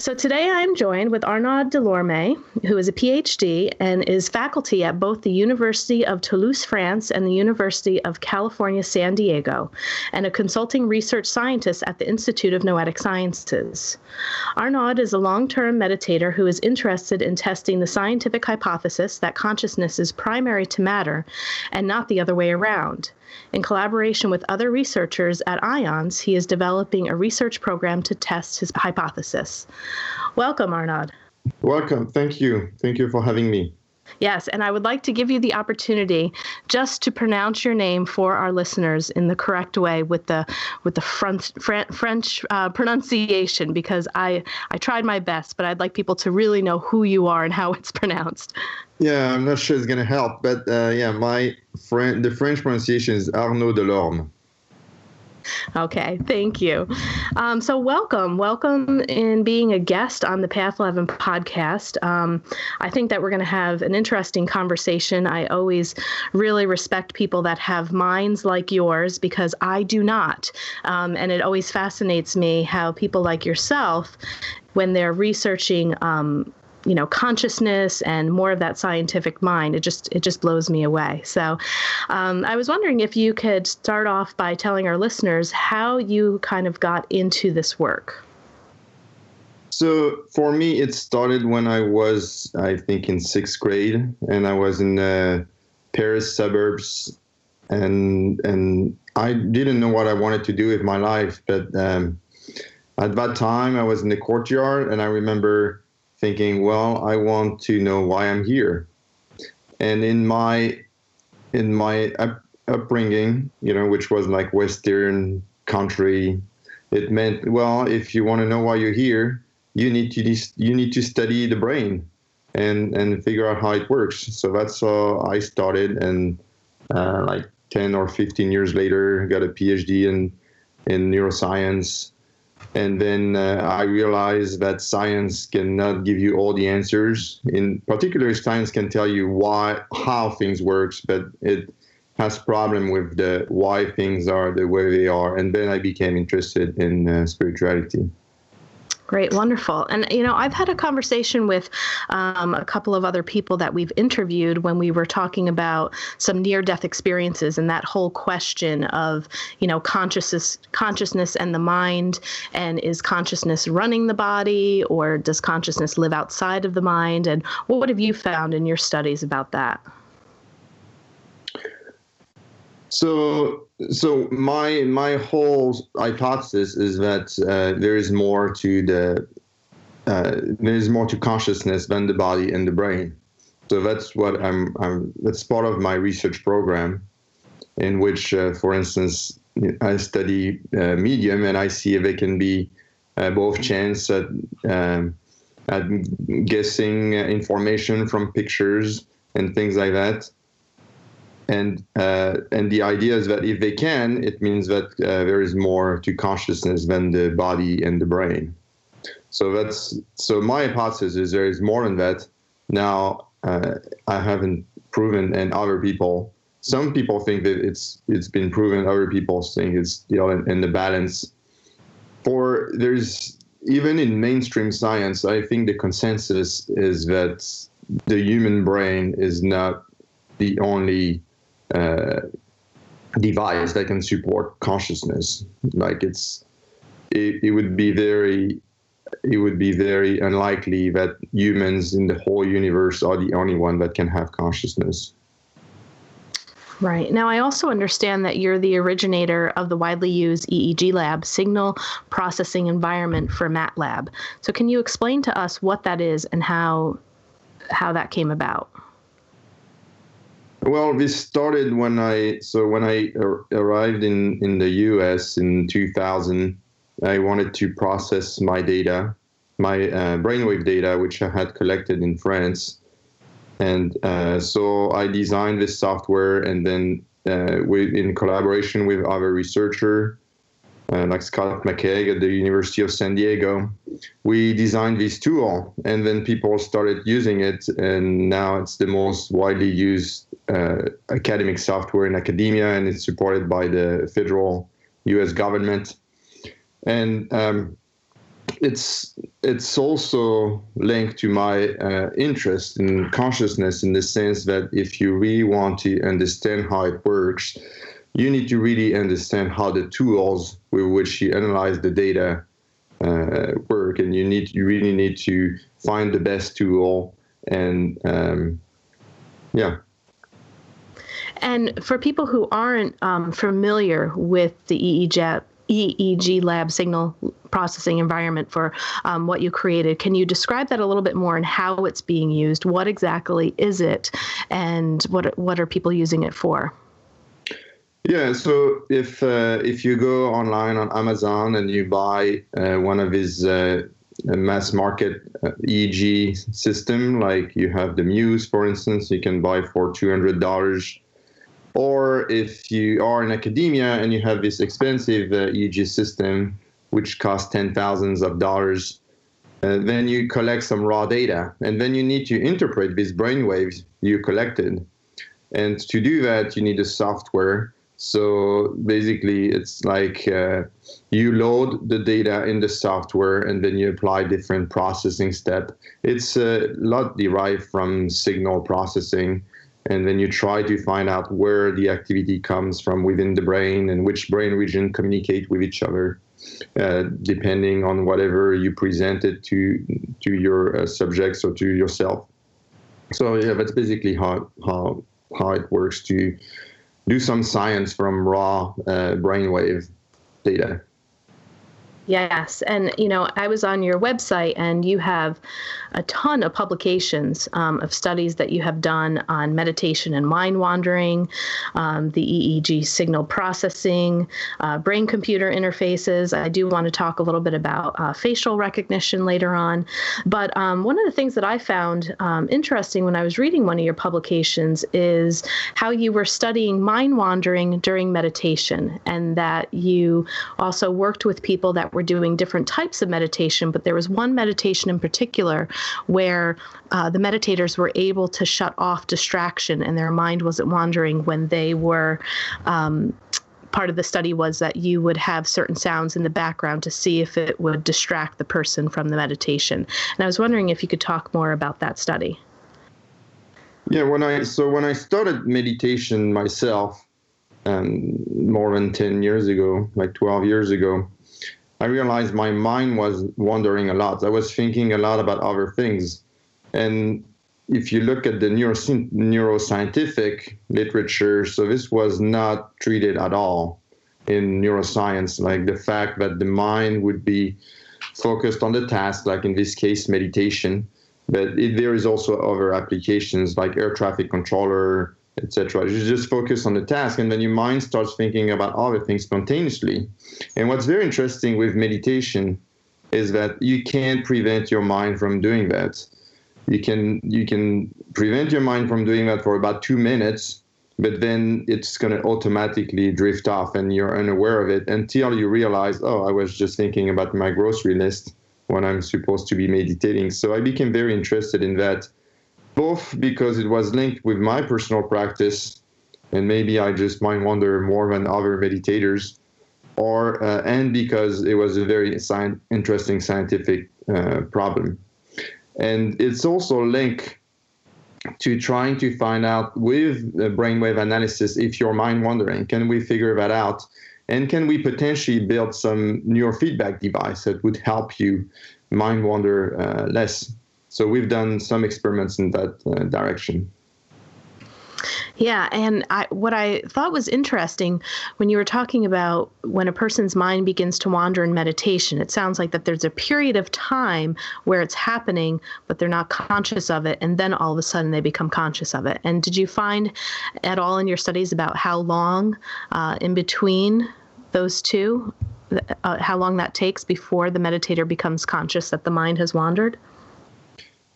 So today I'm joined with Arnaud Delorme, who is a PhD and is faculty at both the University of Toulouse, France, and the University of California, San Diego, and a consulting research scientist at the Institute of Noetic Sciences. Arnaud is a long term meditator who is interested in testing the scientific hypothesis that consciousness is primary to matter and not the other way around. In collaboration with other researchers at IONS, he is developing a research program to test his hypothesis. Welcome, Arnaud. Welcome. Thank you. Thank you for having me. Yes, and I would like to give you the opportunity just to pronounce your name for our listeners in the correct way with the with the French French uh, pronunciation because I I tried my best, but I'd like people to really know who you are and how it's pronounced. Yeah, I'm not sure it's gonna help, but uh, yeah, my friend, the French pronunciation is Arnaud Delorme. Okay, thank you. Um, so, welcome, welcome in being a guest on the Path 11 podcast. Um, I think that we're going to have an interesting conversation. I always really respect people that have minds like yours because I do not. Um, and it always fascinates me how people like yourself, when they're researching um, you know consciousness and more of that scientific mind it just it just blows me away. So um, i was wondering if you could start off by telling our listeners how you kind of got into this work. So for me it started when i was i think in sixth grade and i was in the paris suburbs and and i didn't know what i wanted to do with my life but um, at that time i was in the courtyard and i remember thinking, well, I want to know why I'm here. And in my in my up, upbringing, you know, which was like Western country, it meant, well, if you want to know why you're here, you need to you need to study the brain and and figure out how it works. So that's how I started, and uh, like ten or fifteen years later, got a PhD in in neuroscience and then uh, I realized that science cannot give you all the answers. In particular, science can tell you why, how things works, but it has problem with the why things are the way they are. And then I became interested in uh, spirituality. Great, wonderful. And, you know, I've had a conversation with um, a couple of other people that we've interviewed when we were talking about some near death experiences and that whole question of, you know, consciousness, consciousness and the mind. And is consciousness running the body or does consciousness live outside of the mind? And what have you found in your studies about that? So, so my my whole hypothesis is that uh, there is more to the uh, there is more to consciousness than the body and the brain. So that's what I'm. I'm that's part of my research program, in which, uh, for instance, I study uh, medium and I see if it can be uh, both chance at, um, at guessing information from pictures and things like that and uh, and the idea is that if they can, it means that uh, there is more to consciousness than the body and the brain. So that's so my hypothesis is there is more than that. Now uh, I haven't proven, and other people, some people think that it's it's been proven. Other people think it's you know in, in the balance. For there's even in mainstream science, I think the consensus is that the human brain is not the only uh, device that can support consciousness. Like it's, it, it would be very, it would be very unlikely that humans in the whole universe are the only one that can have consciousness. Right. Now, I also understand that you're the originator of the widely used EEGLAB, Signal Processing Environment for MATLAB. So, can you explain to us what that is and how how that came about? Well, this started when I so when I ar- arrived in in the U.S. in 2000. I wanted to process my data, my uh, brainwave data, which I had collected in France, And uh, so I designed this software, and then uh, we, in collaboration with other researcher uh, like Scott Makeig at the University of San Diego, we designed this tool, and then people started using it, and now it's the most widely used uh, academic software in academia, and it's supported by the federal U.S. government, and um, it's it's also linked to my uh, interest in consciousness in the sense that if you really want to understand how it works you need to really understand how the tools with which you analyze the data uh, work, and you need you really need to find the best tool and um, yeah. And for people who aren't um, familiar with the EEG, EEGLAB signal processing environment for um, what you created. Can you describe that a little bit more and how it's being used? What exactly is it, and what what are people using it for? Yeah, so if uh, if you go online on Amazon and you buy uh, one of his uh, mass market uh, EEG system, like you have the Muse, for instance, you can buy for two hundred dollars. Or if you are in academia and you have this expensive uh, EEG system, which costs ten thousands of dollars, uh, then you collect some raw data, and then you need to interpret these brainwaves you collected. And to do that, you need a software so basically, it's like uh, you load the data in the software and then you apply different processing step. It's a lot derived from signal processing, and then you try to find out where the activity comes from within the brain and which brain region communicate with each other, uh, depending on whatever you presented to to your uh, subjects or to yourself. So yeah, that's basically how how how it works to do some science from raw uh, brainwave data. Yes. And, you know, I was on your website and you have a ton of publications um, of studies that you have done on meditation and mind wandering, um, the EEG signal processing, uh, brain computer interfaces. I do want to talk a little bit about uh, facial recognition later on. But um, one of the things that I found um, interesting when I was reading one of your publications is how you were studying mind wandering during meditation and that you also worked with people that were doing different types of meditation, but there was one meditation in particular where uh, the meditators were able to shut off distraction and their mind wasn't wandering when they were. Um, part of the study was that you would have certain sounds in the background to see if it would distract the person from the meditation. And I was wondering if you could talk more about that study. Yeah, when I so when I started meditation myself, um, more than ten years ago, like twelve years ago, I realized my mind was wandering a lot. I was thinking a lot about other things. And if you look at the neuroscientific literature, so this was not treated at all in neuroscience, like the fact that the mind would be focused on the task, like in this case, meditation. But it, there is also other applications like air traffic controller, etc. You just focus on the task, and then your mind starts thinking about other things spontaneously. And what's very interesting with meditation is that you can't prevent your mind from doing that. You can you can prevent your mind from doing that for about two minutes, but then it's going to automatically drift off, and you're unaware of it until you realize, oh, I was just thinking about my grocery list when I'm supposed to be meditating. So I became very interested in that both because it was linked with my personal practice, and maybe I just mind wander more than other meditators, or uh, and because it was a very sci- interesting scientific uh, problem, and it's also linked to trying to find out with brainwave analysis if you're mind wandering. Can we figure that out? And can we potentially build some neurofeedback device that would help you mind wander uh, less? So we've done some experiments in that uh, direction. Yeah, and I, what I thought was interesting when you were talking about when a person's mind begins to wander in meditation, it sounds like that there's a period of time where it's happening, but they're not conscious of it, and then all of a sudden they become conscious of it. And did you find at all in your studies about how long uh, in between those two, uh, how long that takes before the meditator becomes conscious that the mind has wandered?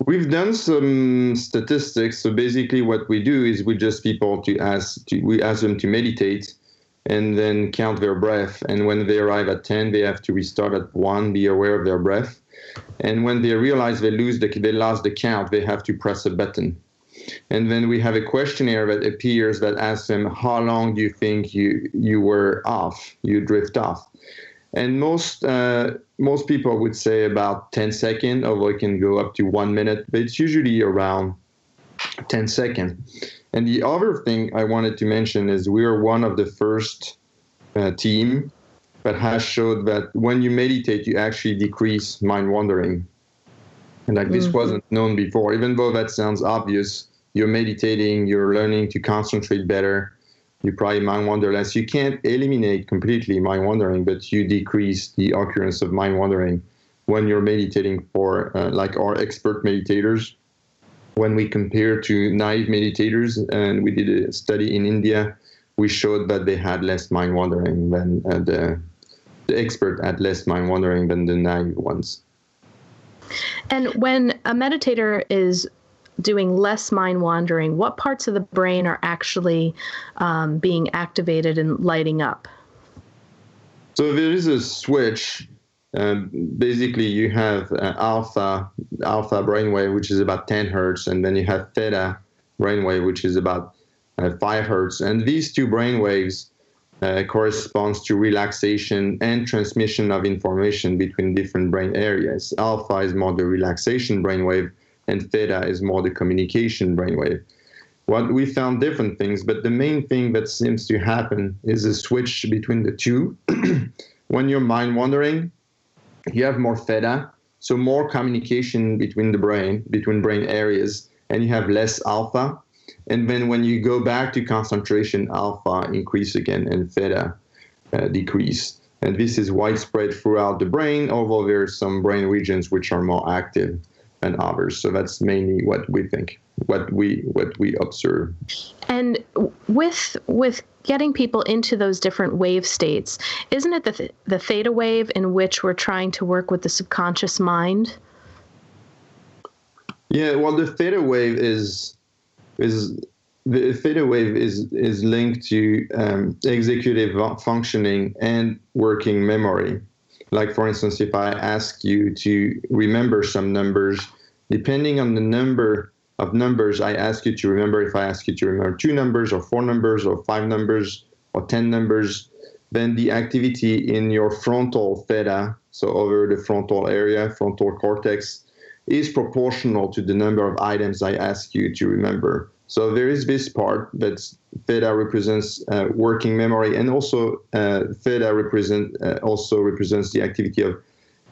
We've done some statistics. So basically, what we do is we just people to ask to, we ask them to meditate and then count their breath. And when they arrive at 10, they have to restart at one, be aware of their breath. And when they realize they lose the they lost the count, they have to press a button. And then we have a questionnaire that appears that asks them how long do you think you you were off, you drift off. And most uh, most people would say about 10 seconds, although it can go up to one minute, but it's usually around 10 seconds. And the other thing I wanted to mention is we are one of the first uh, team that has showed that when you meditate, you actually decrease mind wandering. And like mm-hmm. this wasn't known before, even though that sounds obvious. You're meditating, you're learning to concentrate better you probably mind wander less. You can't eliminate completely mind wandering, but you decrease the occurrence of mind wandering when you're meditating for uh, like our expert meditators. When we compare to naive meditators, and we did a study in India, we showed that they had less mind wandering than uh, the the expert had less mind wandering than the naive ones. And when a meditator is doing less mind wandering, what parts of the brain are actually um, being activated and lighting up? So there is a switch. Um, basically, you have uh, alpha alpha brainwave, which is about 10 hertz, and then you have theta brainwave, which is about uh, 5 hertz. And these two brainwaves uh, corresponds to relaxation and transmission of information between different brain areas. Alpha is more the relaxation brainwave, and theta is more the communication brainwave. What we found different things, but the main thing that seems to happen is a switch between the two. when you're mind wandering, you have more theta, so more communication between the brain, between brain areas, and you have less alpha. And then when you go back to concentration, alpha increase again and theta uh, decrease. And this is widespread throughout the brain, although there are some brain regions which are more active and others. So that's mainly what we think, what we what we observe. And with with getting people into those different wave states, isn't it the th- the theta wave in which we're trying to work with the subconscious mind? Yeah, well, the theta wave is is the theta wave is is linked to um, executive functioning and working memory. Like, for instance, if I ask you to remember some numbers, depending on the number of numbers I ask you to remember, if I ask you to remember two numbers or four numbers or five numbers or 10 numbers, then the activity in your frontal theta, so over the frontal area, frontal cortex, is proportional to the number of items I ask you to remember. So there is this part that theta represents uh, working memory, and also uh, theta represent uh, also represents the activity of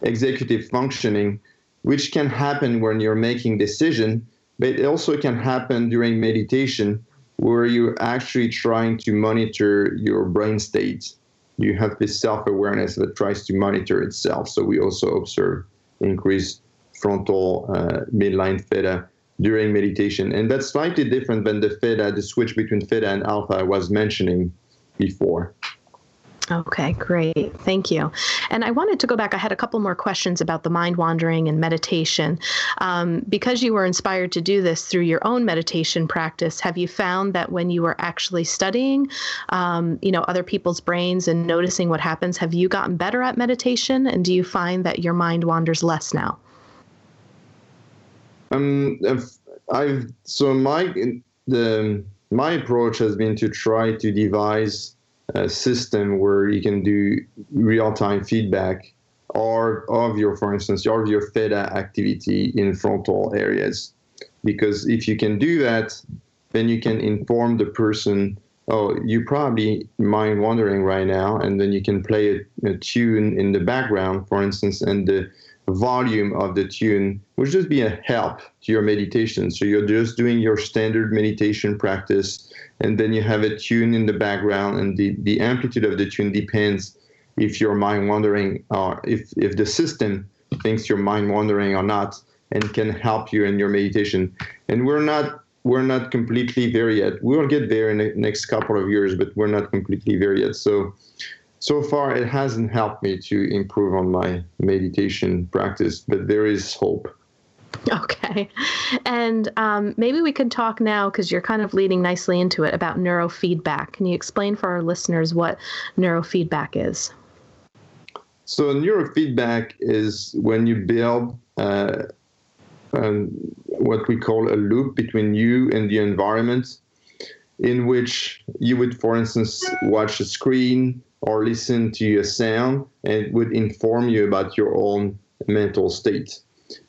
executive functioning, which can happen when you're making decision, but it also can happen during meditation, where you're actually trying to monitor your brain state. You have this self-awareness that tries to monitor itself. So we also observe increased frontal uh, midline theta during meditation. And that's slightly different than the theta, the switch between theta and alpha I was mentioning before. Okay, great. Thank you. And I wanted to go back. I had a couple more questions about the mind wandering and meditation. Um, because you were inspired to do this through your own meditation practice, have you found that when you were actually studying, um, you know, other people's brains and noticing what happens, have you gotten better at meditation? And do you find that your mind wanders less now? Um, I've so my the my approach has been to try to devise a system where you can do real-time feedback or of your, for instance, of your theta activity in frontal areas. Because if you can do that, then you can inform the person, oh, you probably mind wandering right now, and then you can play a, a tune in the background, for instance, and the volume of the tune would just be a help to your meditation. So you're just doing your standard meditation practice, and then you have a tune in the background, and the, the amplitude of the tune depends if you're mind wandering or if, if the system thinks you're mind wandering or not and can help you in your meditation. And we're not we're not completely there yet. We'll get there in the next couple of years, but we're not completely there yet. So so far it hasn't helped me to improve on my meditation practice, but there is hope. Okay. And um, maybe we could talk now, because you're kind of leading nicely into it, about neurofeedback. Can you explain for our listeners what neurofeedback is? So, neurofeedback is when you build uh, um, what we call a loop between you and the environment, in which you would, for instance, watch a screen or listen to a sound, and it would inform you about your own mental state.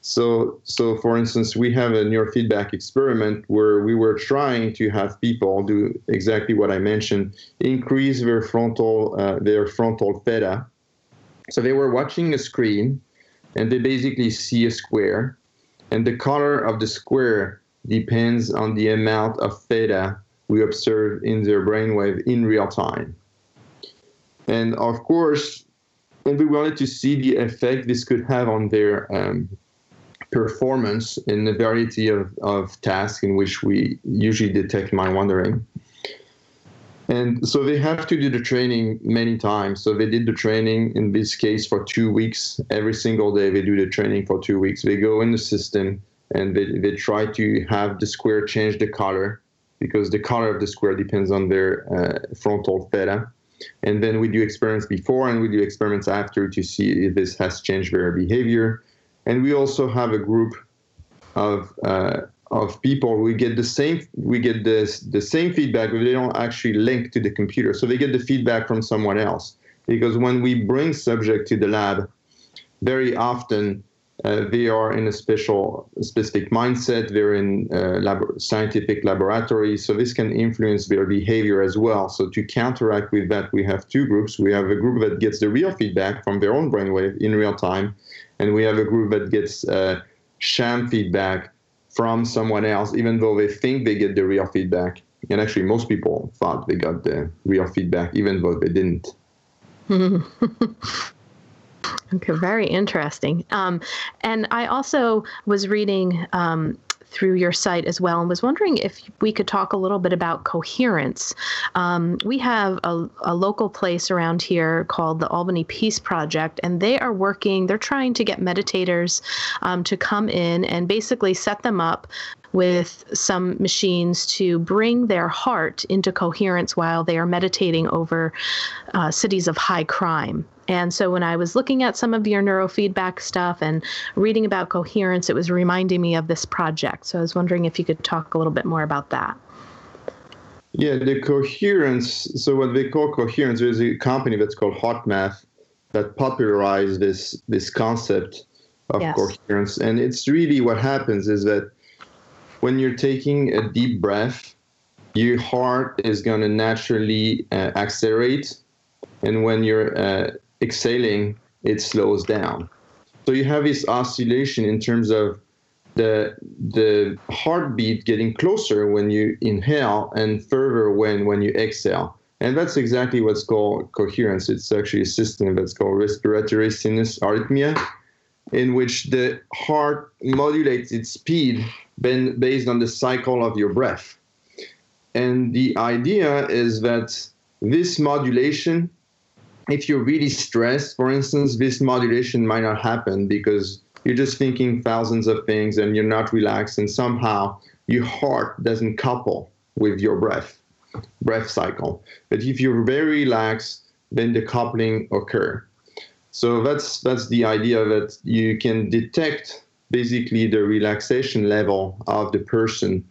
So, so for instance, we have a neurofeedback experiment where we were trying to have people do exactly what I mentioned, increase their frontal uh, their frontal theta. So they were watching a screen, and they basically see a square, and the color of the square depends on the amount of theta we observe in their brainwave in real time. And of course, and we wanted to see the effect this could have on their um, performance in a variety of, of tasks in which we usually detect mind wandering. And so they have to do the training many times. So they did the training in this case for two weeks. Every single day they do the training for two weeks. They go in the system and they, they try to have the square change the color because the color of the square depends on their uh, frontal theta. And then we do experiments before and we do experiments after to see if this has changed their behavior. And we also have a group of uh, of people. We get the same we get this the same feedback but they don't actually link to the computer. So they get the feedback from someone else. Because when we bring subject to the lab very often uh, they are in a special specific mindset they're in uh, lab- scientific laboratories so this can influence their behavior as well so to counteract with that we have two groups we have a group that gets the real feedback from their own brainwave in real time and we have a group that gets uh, sham feedback from someone else, even though they think they get the real feedback. And actually, most people thought they got the real feedback, even though they didn't. okay, very interesting. Um, and I also was reading um, through your site as well and was wondering if we could talk a little bit about coherence. Um, we have a, a, local place around here called the Albany Peace Project, and they are working, they're trying to get meditators um, to come in and basically set them up with some machines to bring their heart into coherence while they are meditating over uh, cities of high crime. And so when I was looking at some of your neurofeedback stuff and reading about coherence, it was reminding me of this project. So I was wondering if you could talk a little bit more about that. Yeah, the coherence. So what they call coherence, there's a company that's called HeartMath that popularized this this concept of yes. coherence. And it's really what happens is that when you're taking a deep breath, your heart is going to naturally uh, accelerate. And when you're uh, exhaling, it slows down. So you have this oscillation in terms of the the heartbeat getting closer when you inhale and further when when you exhale. And that's exactly what's called coherence. It's actually a system that's called respiratory sinus arrhythmia, in which the heart modulates its speed based on the cycle of your breath. And the idea is that this modulation if you're really stressed, for instance, this modulation might not happen because you're just thinking thousands of things and you're not relaxed, and somehow your heart doesn't couple with your breath, breath cycle. But if you're very relaxed, then the coupling occur. So that's that's the idea that you can detect basically the relaxation level of the person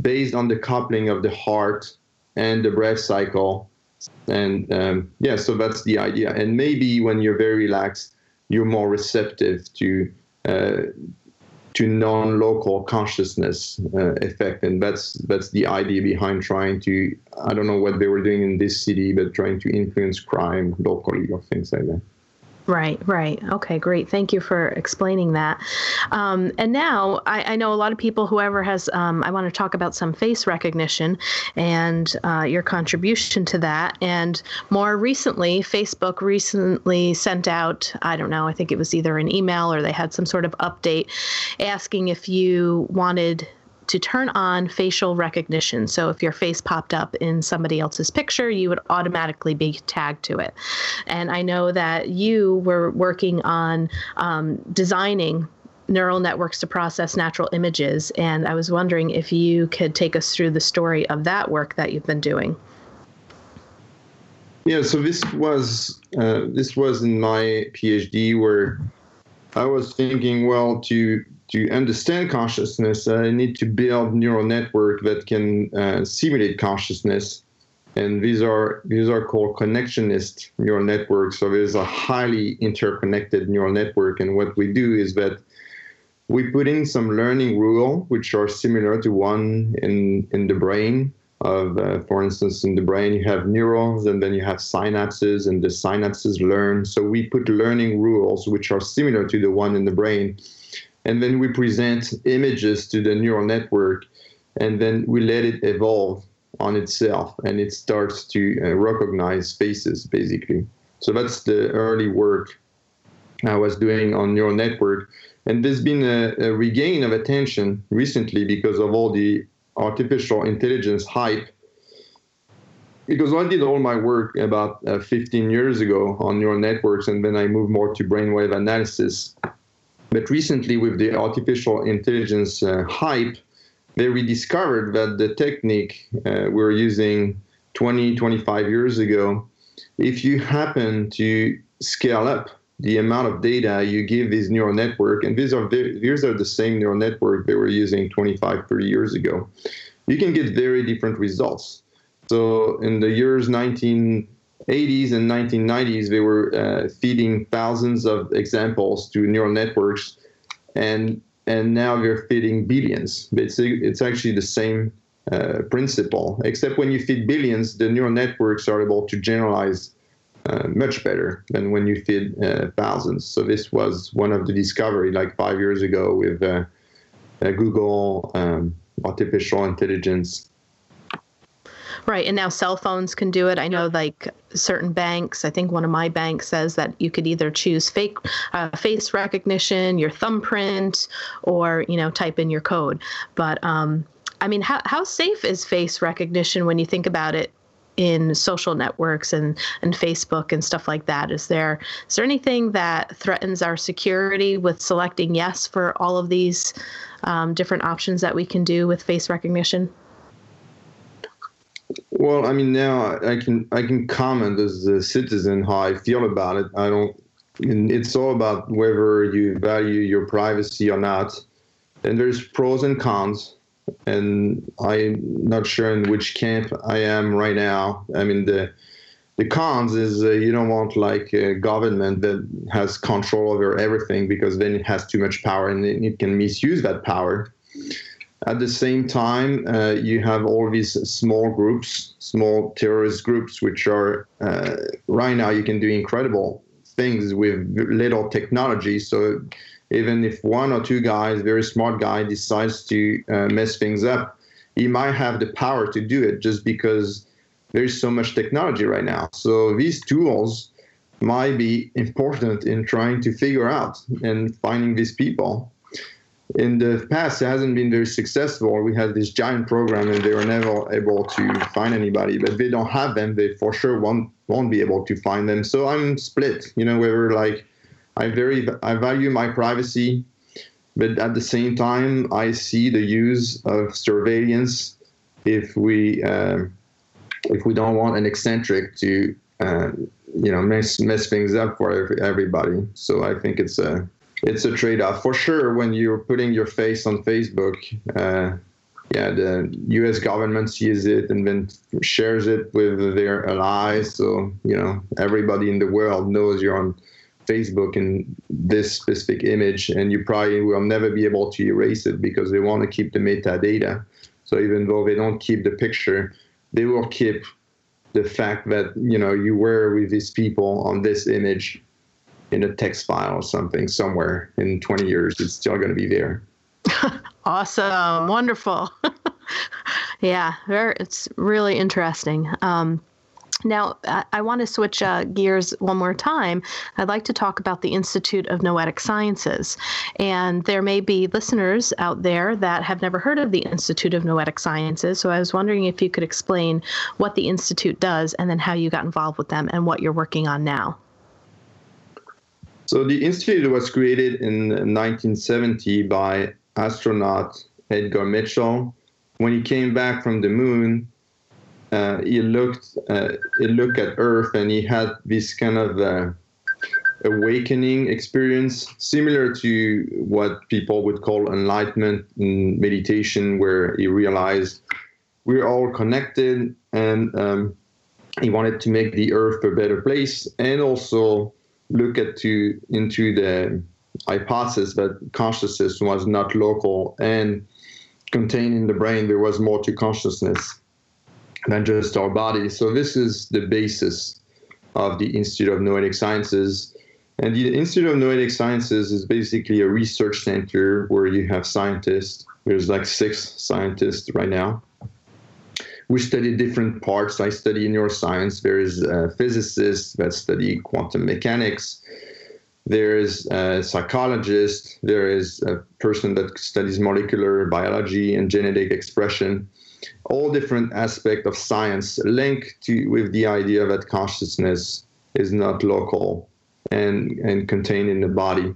based on the coupling of the heart and the breath cycle and um, yeah, so that's the idea. And maybe when you're very relaxed, you're more receptive to uh, to non-local consciousness uh, effect, and that's that's the idea behind trying to. I don't know what they were doing in this city, but trying to influence crime locally or things like that. Right, right. Okay, great. Thank you for explaining that. Um, and now I, I, know a lot of people, whoever has, um, I want to talk about some face recognition and uh, your contribution to that. And more recently, Facebook recently sent out, I don't know, I think it was either an email or they had some sort of update asking if you wanted to turn on facial recognition. So if your face popped up in somebody else's picture, you would automatically be tagged to it. And I know that you were working on um, designing neural networks to process natural images. And I was wondering if you could take us through the story of that work that you've been doing. Yeah, so this was uh, this was in my PhD where I was thinking, well, to to understand consciousness, I need to build neural network that can uh, simulate consciousness, and these are these are called connectionist neural networks. So there's a highly interconnected neural network, and what we do is that we put in some learning rule, which are similar to one in in the brain. Of, uh, for instance, in the brain, you have neurons and then you have synapses, and the synapses learn. So we put learning rules, which are similar to the one in the brain, and then we present images to the neural network, and then we let it evolve on itself, and it starts to uh, recognize faces, basically. So that's the early work I was doing on neural network. And there's been a, a regain of attention recently because of all the artificial intelligence hype. Because I did all my work about uh, 15 years ago on neural networks, and then I moved more to brainwave analysis. But recently, with the artificial intelligence uh, hype, they rediscovered that the technique uh, we were using 20, 25 years ago, if you happen to scale up the amount of data you give these neural network, and these are these are the same neural network they were using 25, 30 years ago, you can get very different results. So in the years 1980s and 1990s, they were uh, feeding thousands of examples to neural networks, and and now they're feeding billions. It's it's actually the same uh, principle, except when you feed billions, the neural networks are able to generalize uh, much better than when you feed uh, thousands. So this was one of the discovery like five years ago with uh, uh Google um, artificial intelligence. Right, and now cell phones can do it. I know, like certain banks. I think one of my banks says that you could either choose fake uh, face recognition, your thumbprint, or you know, type in your code. But um, I mean, how how safe is face recognition when you think about it? in social networks and, and Facebook and stuff like that? Is there is there anything that threatens our security with selecting yes for all of these um, different options that we can do with face recognition? Well, I mean, now I can I can comment as a citizen how I feel about it. I don't. It's all about whether you value your privacy or not, and there's pros and cons and I'm not sure in which camp I am right now. I mean, the the cons is uh, you don't want like a government that has control over everything because then it has too much power and it, it can misuse that power. At the same time, uh, you have all these small groups, small terrorist groups, which are uh, right now you can do incredible things with little technology. So even if one or two guys, very smart guy, decides to uh, mess things up, he might have the power to do it just because there's so much technology right now. So these tools might be important in trying to figure out and finding these people. In the past, it hasn't been very successful. We had this giant program and they were never able to find anybody, but they don't have them. They for sure won't, won't be able to find them. So I'm split, you know, whether like I very I value my privacy, but at the same time, I see the use of surveillance if we uh, if we don't want an eccentric to uh, you know mess mess things up for everybody. So I think it's a it's a trade-off for sure. When you're putting your face on Facebook, uh, yeah, the U.S. government sees it and then shares it with their allies. So you know everybody in the world knows you're on Facebook in this specific image, and you probably will never be able to erase it because they want to keep the metadata. So even though they don't keep the picture, they will keep the fact that you know you were with these people on this image in a text file or something somewhere in 20 years. It's still going to be there. awesome, wonderful. yeah, it's really interesting. Um, now, I want to switch uh, gears one more time. I'd like to talk about the Institute of Noetic Sciences. And there may be listeners out there that have never heard of the Institute of Noetic Sciences. So I was wondering if you could explain what the Institute does and then how you got involved with them and what you're working on now. So the institute was created in 1970 by astronaut Edgar Mitchell. When he came back from the moon, uh, he looked uh, he looked at Earth and he had this kind of uh, awakening experience, similar to what people would call enlightenment in meditation, where he realized we're all connected and um, he wanted to make the earth a better place and also look at to into the hypothesis that consciousness was not local and contained in the brain there was more to consciousness than just our body. So this is the basis of the institute of noetic sciences. And the institute of noetic sciences is basically a research center where you have scientists. There's like six scientists right now we study different parts. I study neuroscience. There is uh, a physicist that study quantum mechanics. There is a psychologist. There is a person that studies molecular biology and genetic expression. All different aspects of science linked to with the idea that consciousness is not local and and contained in the body.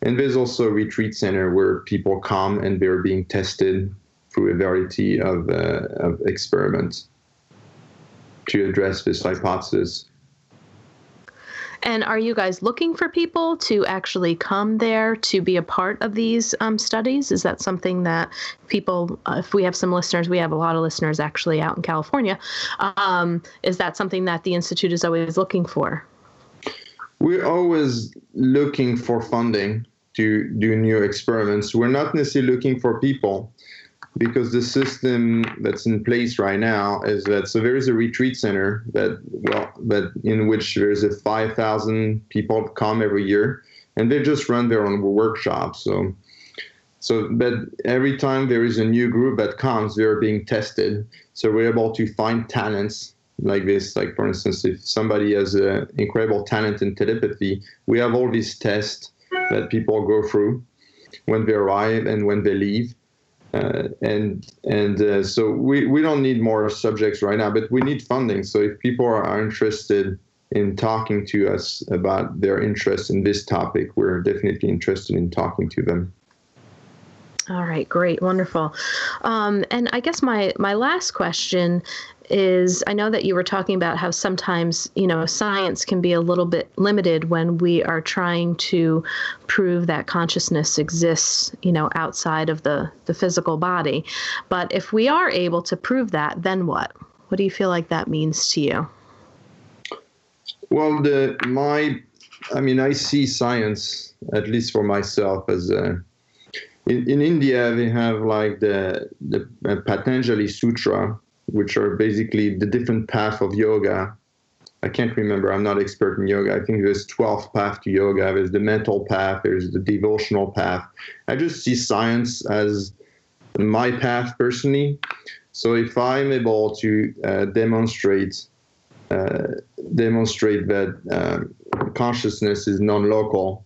And there's also a retreat center where people come and they're being tested through a variety of, uh, of experiments to address this hypothesis. And are you guys looking for people to actually come there to be a part of these um, studies? Is that something that people, uh, if we have some listeners, we have a lot of listeners actually out in California, um, is that something that the Institute is always looking for? We're always looking for funding to do new experiments. We're not necessarily looking for people because the system that's in place right now is that so there is a retreat center that well that in which there's a 5000 people come every year and they just run their own workshops so. So but every time there is a new group that comes they're being tested. So we're able to find talents like this like for instance if somebody has an incredible talent in telepathy we have all these tests that people go through when they arrive and when they leave uh, and and uh, so we, we don't need more subjects right now, but we need funding. So if people are interested in talking to us about their interest in this topic, we're definitely interested in talking to them. All right, great, wonderful. Um, and I guess my my last question is I know that you were talking about how sometimes, you know, science can be a little bit limited when we are trying to prove that consciousness exists, you know, outside of the, the physical body. But if we are able to prove that, then what? What do you feel like that means to you? Well, the my, I mean, I see science, at least for myself, as a in, in India, they have like the the Patanjali Sutra, which are basically the different path of yoga. I can't remember. I'm not expert in yoga. I think there's 12 path to yoga. There's the mental path. There's the devotional path. I just see science as my path personally. So if I'm able to uh, demonstrate uh, demonstrate that uh, consciousness is non-local,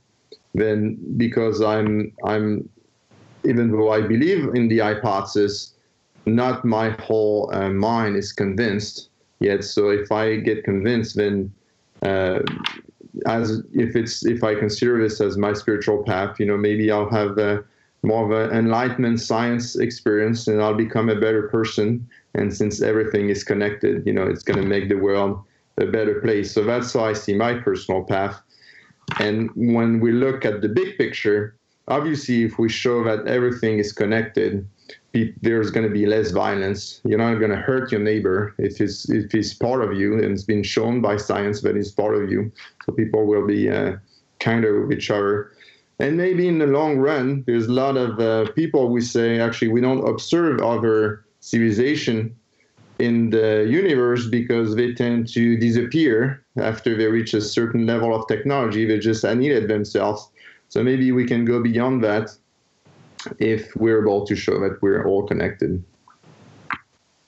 then because I'm I'm even though I believe in the hypothesis, not my whole uh, mind is convinced yet. So if I get convinced, then uh, as if it's if I consider this as my spiritual path, you know, maybe I'll have a, more of an enlightenment science experience, and I'll become a better person. And since everything is connected, you know, it's going to make the world a better place. So that's how I see my personal path. And when we look at the big picture, obviously, if we show that everything is connected, there's going to be less violence. You're not going to hurt your neighbor if he's if he's part of you, and it's been shown by science that he's part of you. So people will be uh, kinder with each other. And maybe in the long run, there's a lot of uh, people we say actually we don't observe other civilization in the universe because they tend to disappear after they reach a certain level of technology. They just annihilate themselves. So maybe we can go beyond that if we're able to show that we're all connected.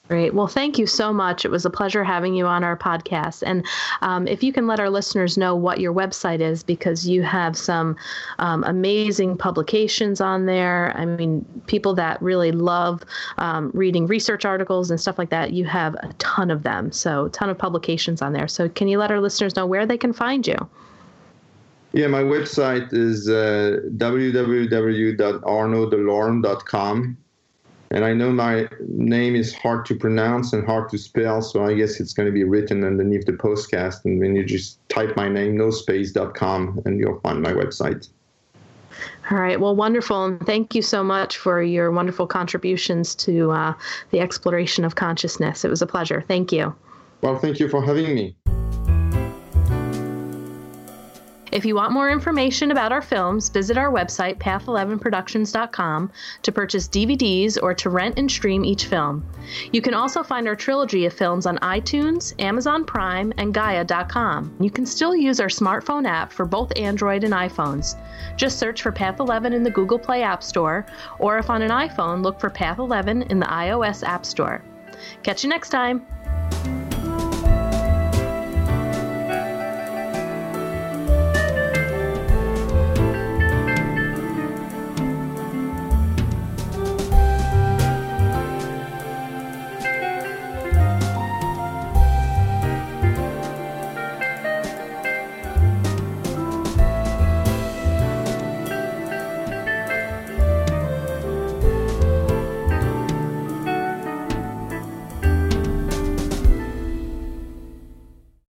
Great. Well, thank you so much. It was a pleasure having you on our podcast. And um, if you can let our listeners know what your website is, because you have some um, amazing publications on there. I mean, people that really love um, reading research articles and stuff like that, you have a ton of them. So, a ton of publications on there. So, can you let our listeners know where they can find you? Yeah, my website is uh. And I know my name is hard to pronounce and hard to spell, so I guess it's going to be written underneath the postcast. And when you just type my name, no nospace.com, and you'll find my website. All right. Well, wonderful. And thank you so much for your wonderful contributions to uh, the exploration of consciousness. It was a pleasure. Thank you. Well, thank you for having me. If you want more information about our films, visit our website, path11productions.com, to purchase DVDs or to rent and stream each film. You can also find our trilogy of films on iTunes, Amazon Prime, and Gaia.com. You can still use our smartphone app for both Android and iPhones. Just search for Path 11 in the Google Play App Store, or if on an iPhone, look for Path 11 in the iOS App Store. Catch you next time.